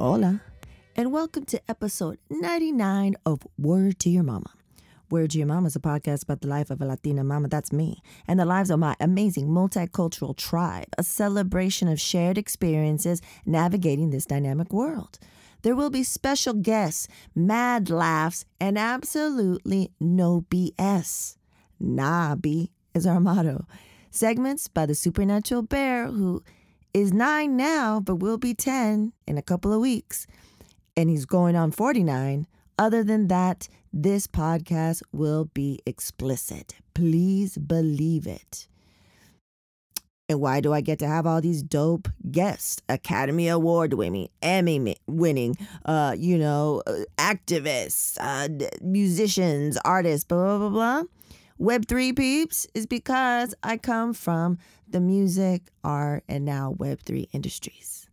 Hola, and welcome to episode 99 of Word to Your Mama. Word to Your Mama is a podcast about the life of a Latina mama, that's me, and the lives of my amazing multicultural tribe, a celebration of shared experiences navigating this dynamic world. There will be special guests, mad laughs, and absolutely no BS. Nah, is our motto. Segments by the supernatural bear who is nine now, but will be 10 in a couple of weeks. And he's going on 49. Other than that, this podcast will be explicit. Please believe it. And why do I get to have all these dope guests? Academy Award winning, Emmy winning, uh, you know, uh, activists, uh, musicians, artists, blah, blah, blah, blah. Web3 peeps is because I come from the music, art, and now Web3 industries.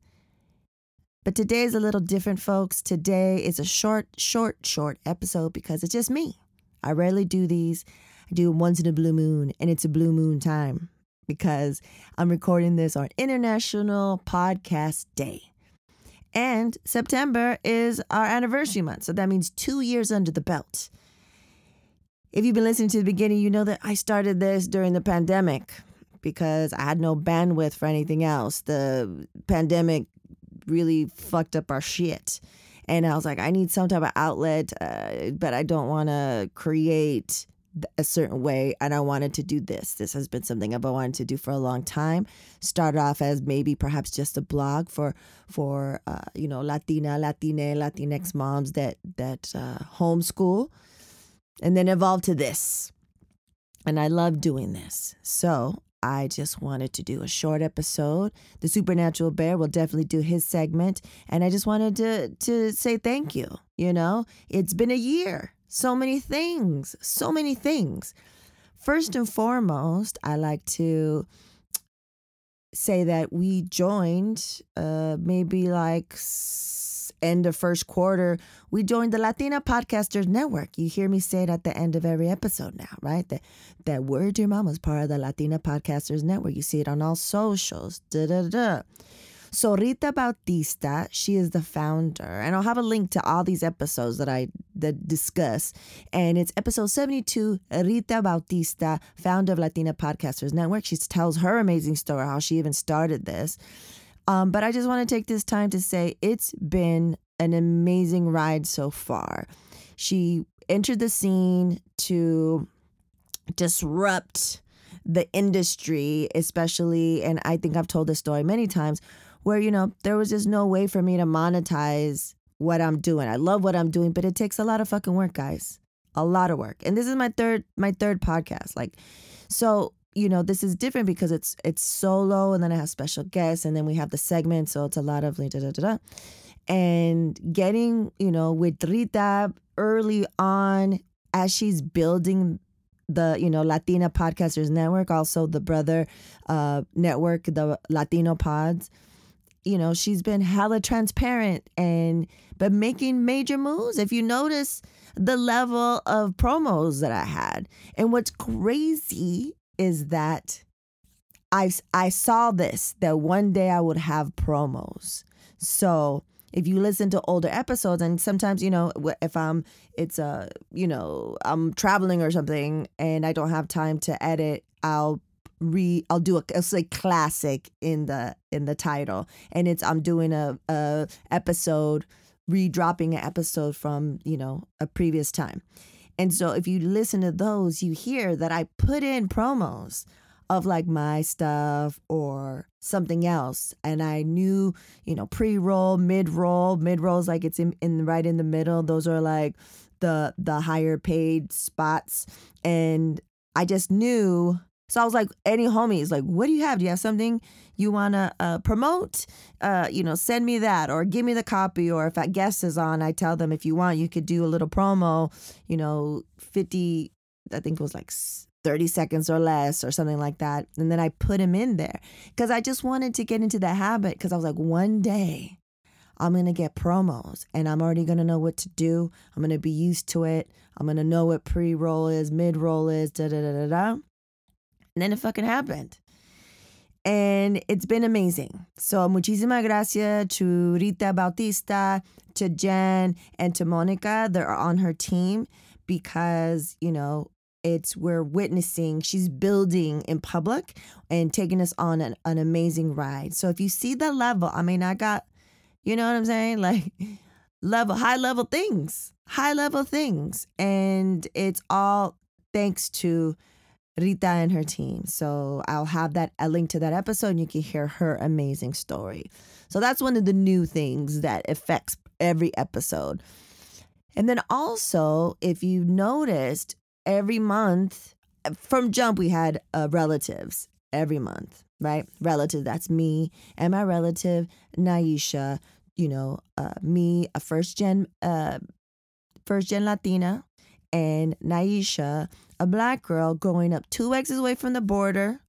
But today is a little different, folks. Today is a short, short, short episode because it's just me. I rarely do these. I do them once in a blue moon, and it's a blue moon time because I'm recording this on International Podcast Day. And September is our anniversary month. So that means two years under the belt. If you've been listening to the beginning, you know that I started this during the pandemic because I had no bandwidth for anything else. The pandemic really fucked up our shit. And I was like, I need some type of outlet, uh, but I don't want to create a certain way. And I wanted to do this. This has been something I've wanted to do for a long time. Started off as maybe perhaps just a blog for for uh, you know Latina, Latine, Latinx moms that that uh, homeschool, and then evolved to this. And I love doing this. So I just wanted to do a short episode. The Supernatural Bear will definitely do his segment. And I just wanted to, to say thank you. You know, it's been a year. So many things, so many things. First and foremost, I like to say that we joined uh, maybe like end of first quarter, we joined the Latina Podcasters Network. You hear me say it at the end of every episode now, right? That that word to your mama is part of the Latina Podcasters Network. You see it on all socials. Da da da. So Rita Bautista, she is the founder, and I'll have a link to all these episodes that I that discuss. And it's episode 72, Rita Bautista, founder of Latina Podcasters Network. She tells her amazing story, how she even started this. Um, but I just want to take this time to say it's been an amazing ride so far. She entered the scene to disrupt the industry, especially, and I think I've told this story many times, where, you know, there was just no way for me to monetize what I'm doing. I love what I'm doing, but it takes a lot of fucking work, guys. A lot of work. And this is my third my third podcast. Like so you know this is different because it's it's solo and then I have special guests and then we have the segment so it's a lot of da da da da. And getting you know with Rita early on as she's building the you know Latina Podcasters Network also the brother uh network the Latino Pods you know she's been hella transparent and but making major moves. If you notice the level of promos that I had. And what's crazy is that I I saw this that one day I would have promos. So if you listen to older episodes and sometimes you know if i'm it's a you know i'm traveling or something and i don't have time to edit i'll re i'll do a it's like classic in the in the title and it's i'm doing a, a episode redropping an episode from you know a previous time and so if you listen to those, you hear that I put in promos of like my stuff or something else. And I knew, you know, pre roll, mid roll, mid rolls like it's in, in right in the middle. Those are like the the higher paid spots. And I just knew so I was like, any homies, like, what do you have? Do you have something you want to uh, promote? Uh, you know, send me that or give me the copy. Or if a guest is on, I tell them if you want, you could do a little promo, you know, 50, I think it was like 30 seconds or less or something like that. And then I put him in there because I just wanted to get into the habit because I was like, one day I'm going to get promos and I'm already going to know what to do. I'm going to be used to it. I'm going to know what pre roll is, mid roll is, da da da da da. And then it fucking happened. And it's been amazing. So, muchísimas gracias to Rita Bautista, to Jen, and to Monica. They're on her team because, you know, it's we're witnessing, she's building in public and taking us on an, an amazing ride. So, if you see the level, I mean, I got, you know what I'm saying? Like, level, high level things, high level things. And it's all thanks to Rita and her team. So I'll have that a link to that episode and you can hear her amazing story. So that's one of the new things that affects every episode. And then also, if you noticed, every month from jump we had uh, relatives every month, right? Relative, that's me and my relative Naisha. You know, uh, me, a first gen, uh, first gen Latina, and Naisha, a black girl growing up two exits away from the border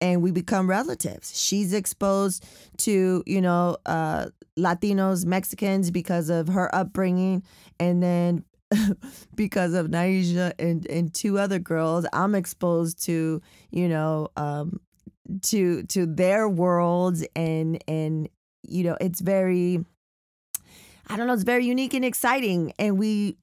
and we become relatives. She's exposed to, you know, uh, Latinos, Mexicans because of her upbringing. And then because of Naisha and, and two other girls, I'm exposed to, you know, um, to to their worlds and and you know, it's very I don't know, it's very unique and exciting. And we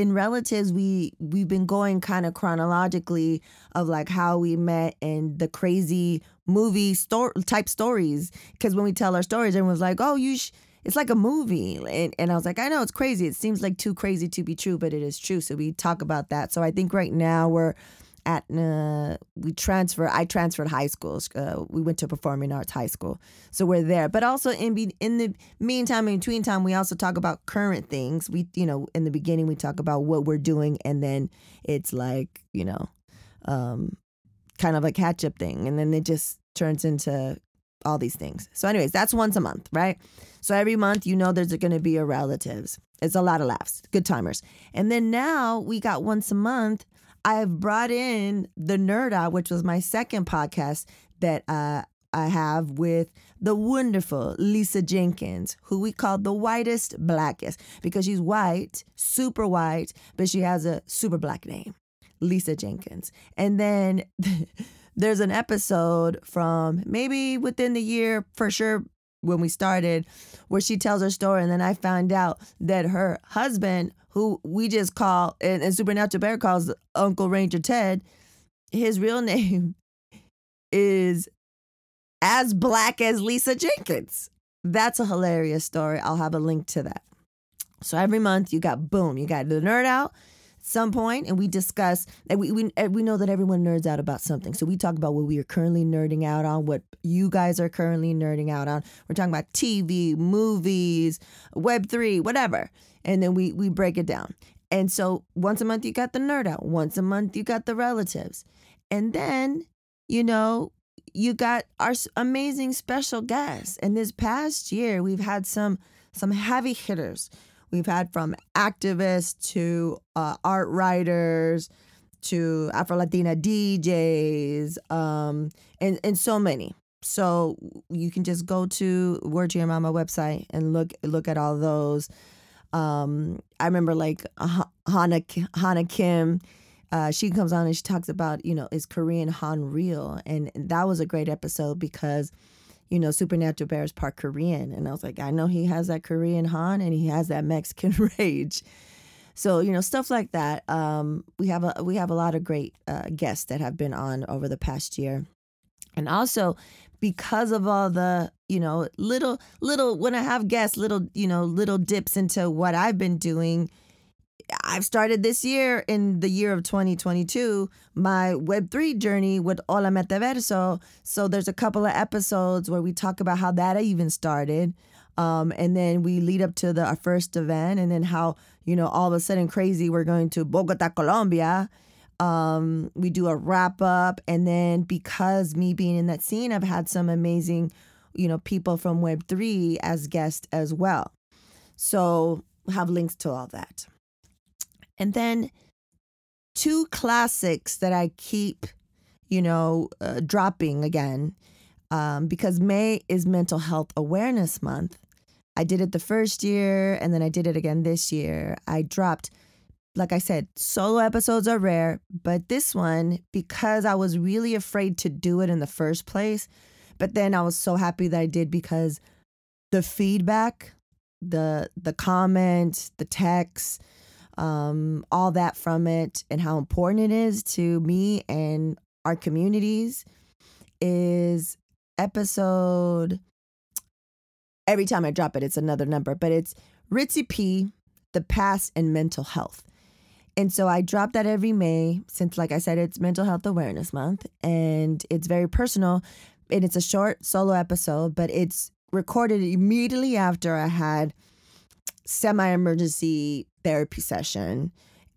in relatives we we've been going kind of chronologically of like how we met and the crazy movie story type stories. Because when we tell our stories everyone's like oh you sh- it's like a movie. And, and i was like i know it's crazy. It seems like too crazy to be true but it is true. So we talk about that. So i think right now we're at uh, we transfer i transferred high schools uh, we went to performing arts high school. So we're there. But also in be, in the meantime in between time we also talk about current things. We you know in the beginning we talk about what we're doing and then it's like you know um, kind of a catch up thing. And then it just turns into all these things. So anyways that's once a month right? So every month you know there's going to be a relatives. It's a lot of laughs. Good timers. And then now we got once a month I've brought in the Nerd Out, which was my second podcast that uh, I have with the wonderful Lisa Jenkins, who we call the whitest, blackest, because she's white, super white, but she has a super black name, Lisa Jenkins. And then there's an episode from maybe within the year, for sure, when we started, where she tells her story. And then I found out that her husband who we just call and, and Supernatural Bear calls Uncle Ranger Ted, his real name is as black as Lisa Jenkins. That's a hilarious story. I'll have a link to that. So every month you got boom, you got the nerd out some point and we discuss and we, we we know that everyone nerds out about something. So we talk about what we are currently nerding out on, what you guys are currently nerding out on. We're talking about TV, movies, web 3, whatever and then we we break it down. And so once a month you got the nerd out, once a month you got the relatives. And then, you know, you got our amazing special guests. And this past year we've had some some heavy hitters. We've had from activists to uh, art writers to Afro Latina DJs, um, and and so many. So you can just go to Word to Your Mama website and look look at all those. Um, I remember like Hannah Hannah Kim. Uh, she comes on and she talks about you know is Korean Han real, and that was a great episode because you know Supernatural Bear is part Korean, and I was like I know he has that Korean Han and he has that Mexican rage. So you know stuff like that. Um, we have a we have a lot of great uh, guests that have been on over the past year, and also because of all the you know little little when i have guests little you know little dips into what i've been doing i've started this year in the year of 2022 my web3 journey with hola metaverso. So there's a couple of episodes where we talk about how that even started um, and then we lead up to the our first event and then how you know all of a sudden crazy we're going to bogota colombia. Um, we do a wrap up, and then because me being in that scene, I've had some amazing, you know, people from Web three as guests as well. So have links to all that, and then two classics that I keep, you know, uh, dropping again, um, because May is Mental Health Awareness Month. I did it the first year, and then I did it again this year. I dropped like I said, solo episodes are rare, but this one, because I was really afraid to do it in the first place, but then I was so happy that I did because the feedback, the the comments, the texts, um, all that from it, and how important it is to me and our communities is episode. Every time I drop it, it's another number, but it's Ritzy P, the past and mental health. And so I drop that every May since, like I said, it's Mental Health Awareness Month and it's very personal. And it's a short solo episode, but it's recorded immediately after I had semi emergency therapy session.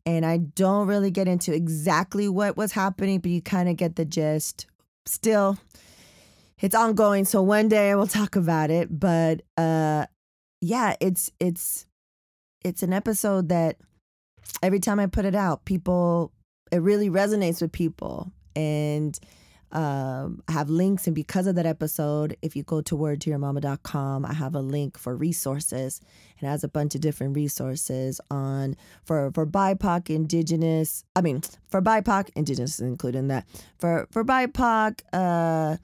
And I don't really get into exactly what was happening, but you kind of get the gist. Still, it's ongoing, so one day I will talk about it. But uh yeah, it's it's it's an episode that every time I put it out, people it really resonates with people. And um, I have links, and because of that episode, if you go to wordtoyourmama.com, I have a link for resources. It has a bunch of different resources on for for BIPOC, Indigenous. I mean, for BIPOC, Indigenous is included in that. For for BIPOC, uh,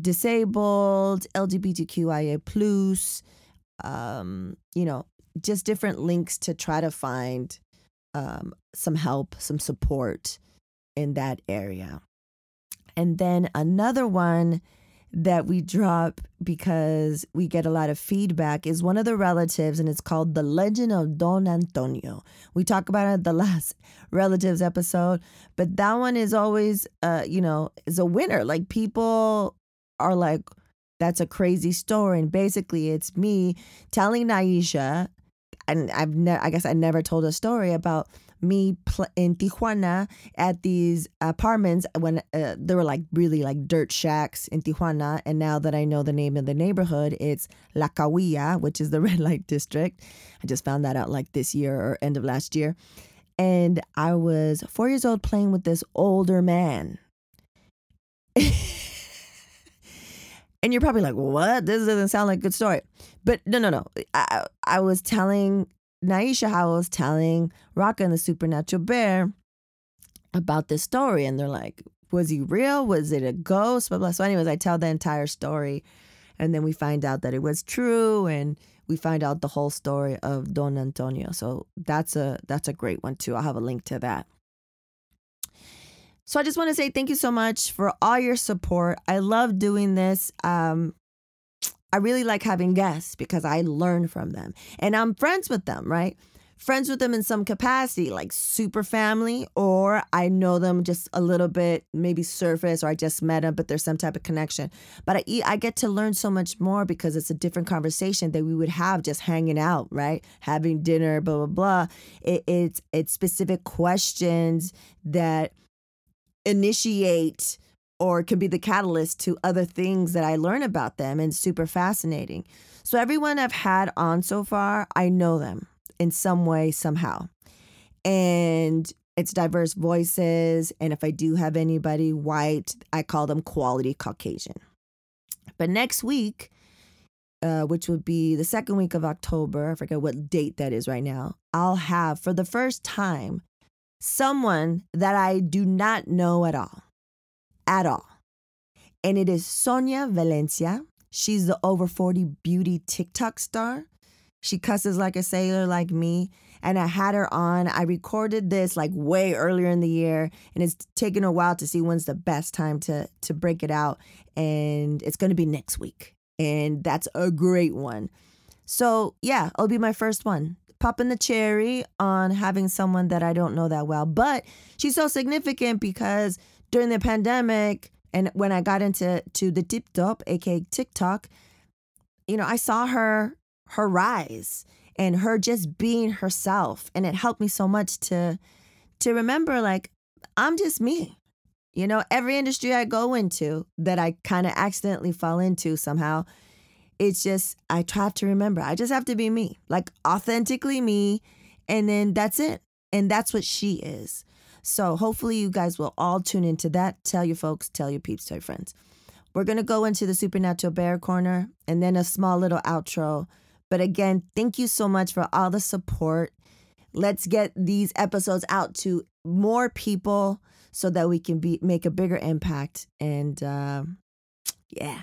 disabled, LGBTQIA plus, um, you know, just different links to try to find um, some help, some support in that area. And then another one that we drop because we get a lot of feedback is one of the relatives, and it's called The Legend of Don Antonio. We talk about it at the last relatives episode, but that one is always, uh, you know, is a winner. Like people are like, that's a crazy story. And basically, it's me telling Naisha, and I've never, I guess I never told a story about me pl- in Tijuana at these apartments when uh, there were like really like dirt shacks in Tijuana. And now that I know the name of the neighborhood, it's La Coahuila, which is the red light district. I just found that out like this year or end of last year. And I was four years old playing with this older man. and you're probably like, what? This doesn't sound like a good story. But no, no, no. I, I was telling Naisha how I was telling Rocka and the Supernatural Bear about this story. And they're like, was he real? Was it a ghost? Blah, blah. So, anyways, I tell the entire story. And then we find out that it was true. And we find out the whole story of Don Antonio. So that's a that's a great one too. I'll have a link to that. So I just want to say thank you so much for all your support. I love doing this. Um, I really like having guests because I learn from them and I'm friends with them, right? Friends with them in some capacity, like super family, or I know them just a little bit, maybe surface, or I just met them, but there's some type of connection. But I, I get to learn so much more because it's a different conversation that we would have just hanging out, right? Having dinner, blah, blah, blah. It, it's, it's specific questions that initiate or can be the catalyst to other things that I learn about them and super fascinating. So everyone I've had on so far, I know them in some way somehow. And it's diverse voices and if I do have anybody white, I call them quality Caucasian. But next week, uh, which would be the second week of October, I forget what date that is right now, I'll have for the first time someone that I do not know at all at all. And it is Sonia Valencia. She's the over 40 beauty TikTok star. She cusses like a sailor, like me. And I had her on. I recorded this like way earlier in the year, and it's taken a while to see when's the best time to to break it out. And it's going to be next week, and that's a great one. So yeah, it'll be my first one. Popping the cherry on having someone that I don't know that well, but she's so significant because during the pandemic and when I got into to the TikTok, aka TikTok, you know, I saw her her rise and her just being herself and it helped me so much to to remember like I'm just me. You know, every industry I go into that I kind of accidentally fall into somehow, it's just I try to remember. I just have to be me, like authentically me, and then that's it. And that's what she is. So hopefully you guys will all tune into that. Tell your folks, tell your peeps, tell your friends. We're going to go into the Supernatural Bear Corner and then a small little outro. But again, thank you so much for all the support. let's get these episodes out to more people so that we can be make a bigger impact. And uh, yeah,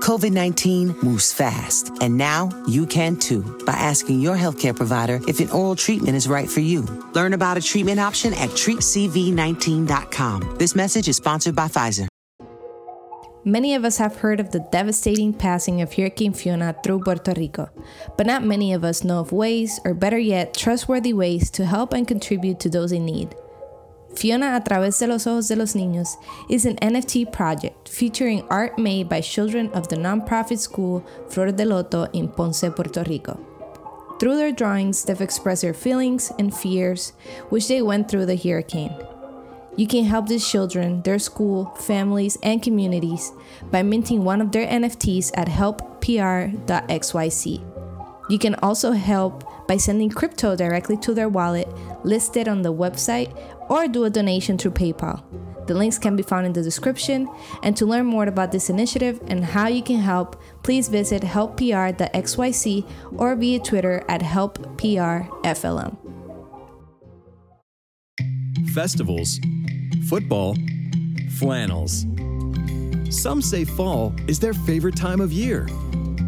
COVID 19 moves fast, and now you can too by asking your healthcare provider if an oral treatment is right for you. Learn about a treatment option at treatcv19.com. This message is sponsored by Pfizer. Many of us have heard of the devastating passing of Hurricane Fiona through Puerto Rico, but not many of us know of ways, or better yet, trustworthy ways to help and contribute to those in need. Fiona a través de los ojos de los niños is an NFT project featuring art made by children of the nonprofit school Flor de Loto in Ponce, Puerto Rico. Through their drawings, they've expressed their feelings and fears which they went through the hurricane. You can help these children, their school, families, and communities by minting one of their NFTs at helppr.xyz. You can also help by sending crypto directly to their wallet listed on the website or do a donation through PayPal. The links can be found in the description. And to learn more about this initiative and how you can help, please visit helppr.xyz or via Twitter at helpprflm. Festivals, football, flannels. Some say fall is their favorite time of year.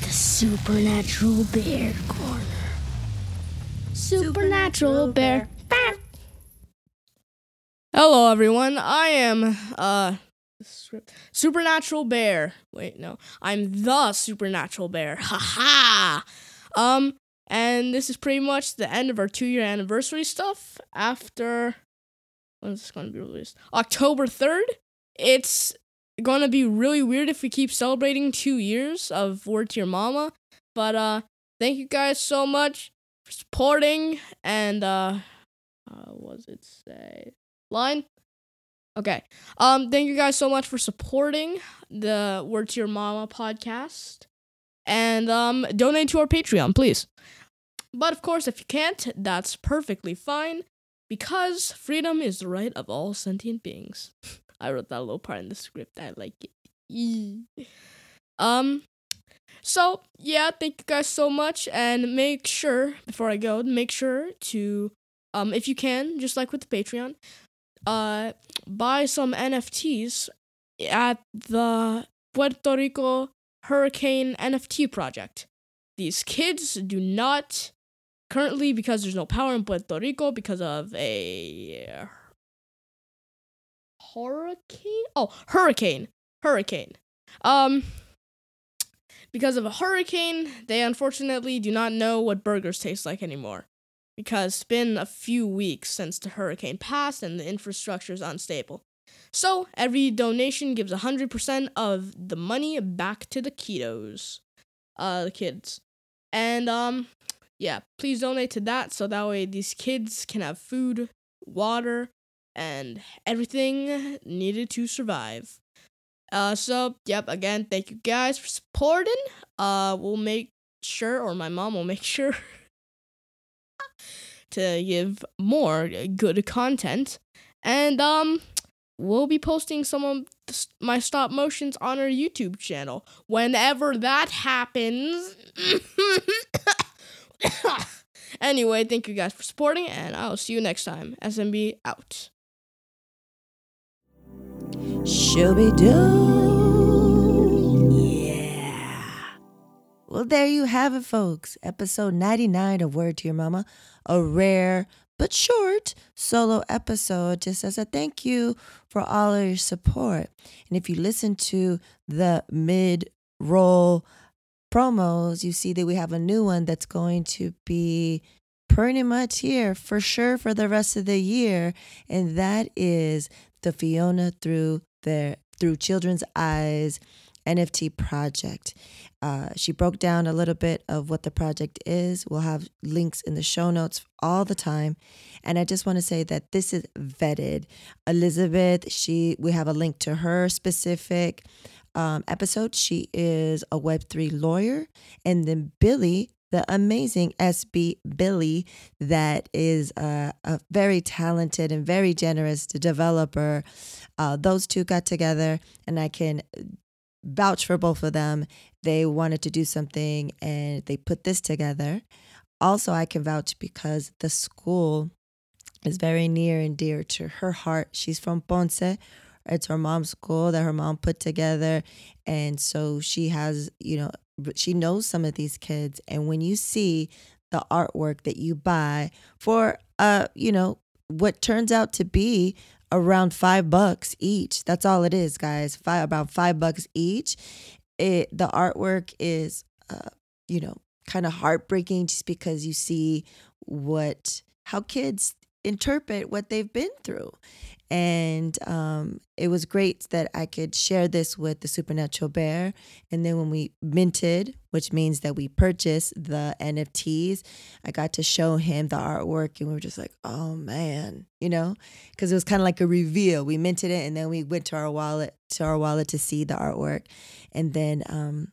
the Supernatural Bear Corner. Supernatural Bear. Hello, everyone. I am uh Supernatural Bear. Wait, no, I'm the Supernatural Bear. Ha ha. Um, and this is pretty much the end of our two-year anniversary stuff. After when is this going to be released? October third. It's gonna be really weird if we keep celebrating two years of Word to Your Mama. But uh, thank you guys so much for supporting and uh, uh what does it say? Line. Okay. Um, thank you guys so much for supporting the Word to Your Mama podcast, and um, donate to our Patreon, please. But of course, if you can't, that's perfectly fine, because freedom is the right of all sentient beings. I wrote that little part in the script. I like it. um, so yeah, thank you guys so much, and make sure before I go, make sure to um, if you can, just like with the Patreon, uh, buy some NFTs at the Puerto Rico Hurricane NFT project. These kids do not currently because there's no power in Puerto Rico because of a hurricane. Oh, hurricane, hurricane. Um, because of a hurricane, they unfortunately do not know what burgers taste like anymore. Because it's been a few weeks since the hurricane passed and the infrastructure is unstable. So, every donation gives 100% of the money back to the kiddos, uh, the kids. And, um, yeah, please donate to that so that way these kids can have food, water, and everything needed to survive. Uh, so yep, again, thank you guys for supporting. Uh, we'll make sure, or my mom will make sure, to give more good content, and um, we'll be posting some of my stop motions on our YouTube channel whenever that happens. anyway, thank you guys for supporting, and I'll see you next time. SMB out. Shooby Doo. Yeah. Well, there you have it, folks. Episode 99 of Word to Your Mama. A rare but short solo episode just as a thank you for all of your support. And if you listen to the mid roll promos, you see that we have a new one that's going to be pretty much here for sure for the rest of the year. And that is the Fiona through their through children's eyes NFT project. Uh, she broke down a little bit of what the project is. We'll have links in the show notes all the time. And I just want to say that this is vetted. Elizabeth, she we have a link to her specific um, episode. She is a Web3 lawyer. And then Billy, the amazing SB Billy, that is a, a very talented and very generous developer. Uh, those two got together, and I can vouch for both of them. They wanted to do something and they put this together. Also, I can vouch because the school is very near and dear to her heart. She's from Ponce. It's her mom's school that her mom put together. And so she has, you know, she knows some of these kids. And when you see the artwork that you buy for, uh, you know, what turns out to be around five bucks each. That's all it is, guys. Five about five bucks each. It the artwork is, uh, you know, kind of heartbreaking just because you see what how kids interpret what they've been through. And um, it was great that I could share this with the Supernatural Bear. And then when we minted, which means that we purchased the NFTs, I got to show him the artwork. And we were just like, oh man, you know, because it was kind of like a reveal. We minted it and then we went to our wallet, to our wallet to see the artwork. And then, um,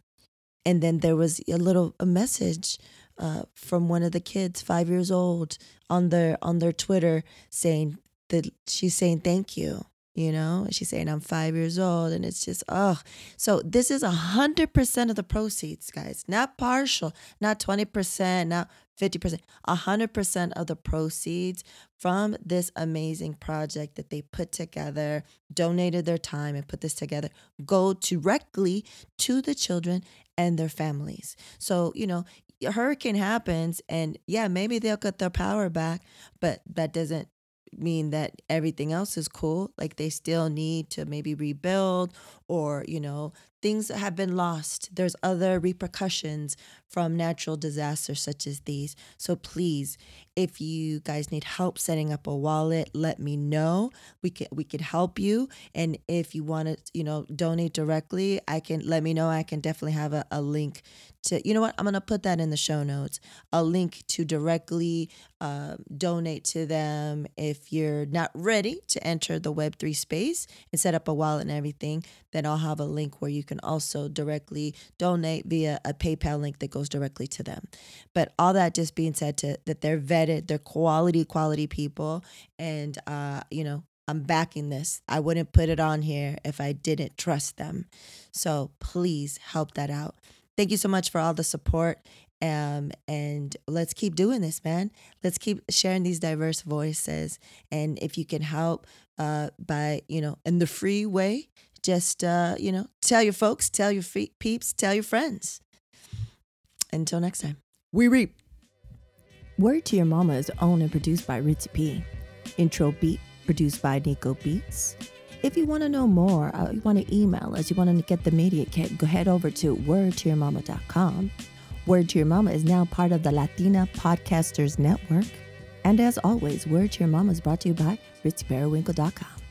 and then there was a little a message uh, from one of the kids, five years old, on their on their Twitter saying that she's saying thank you. You know, she's saying I'm five years old, and it's just oh. So this is a hundred percent of the proceeds, guys. Not partial, not twenty percent, not fifty percent. A hundred percent of the proceeds from this amazing project that they put together, donated their time and put this together, go directly to the children and their families. So, you know, a hurricane happens and yeah, maybe they'll cut their power back, but that doesn't mean that everything else is cool. Like they still need to maybe rebuild or, you know, things that have been lost. There's other repercussions from natural disasters such as these. So please, if you guys need help setting up a wallet, let me know. We can we can help you. And if you want to, you know, donate directly, I can let me know. I can definitely have a, a link to you know what? I'm gonna put that in the show notes. A link to directly uh, donate to them if you're not ready to enter the Web3 space and set up a wallet and everything. Then I'll have a link where you can also directly donate via a PayPal link that goes directly to them. But all that just being said, to that they're vetted, they're quality, quality people, and uh, you know, I'm backing this. I wouldn't put it on here if I didn't trust them. So please help that out. Thank you so much for all the support. Um, and let's keep doing this, man. Let's keep sharing these diverse voices. And if you can help uh, by, you know, in the free way, just, uh, you know, tell your folks, tell your peeps, tell your friends. Until next time, we reap. Word to Your Mama is owned and produced by Ritzy P. Intro beat produced by Nico Beats. If you want to know more, uh, you want to email us, you want to get the media kit, go head over to wordtoyourmama.com. Word to Your Mama is now part of the Latina Podcasters Network. And as always, Word to Your Mama is brought to you by RitzyPeriwinkle.com.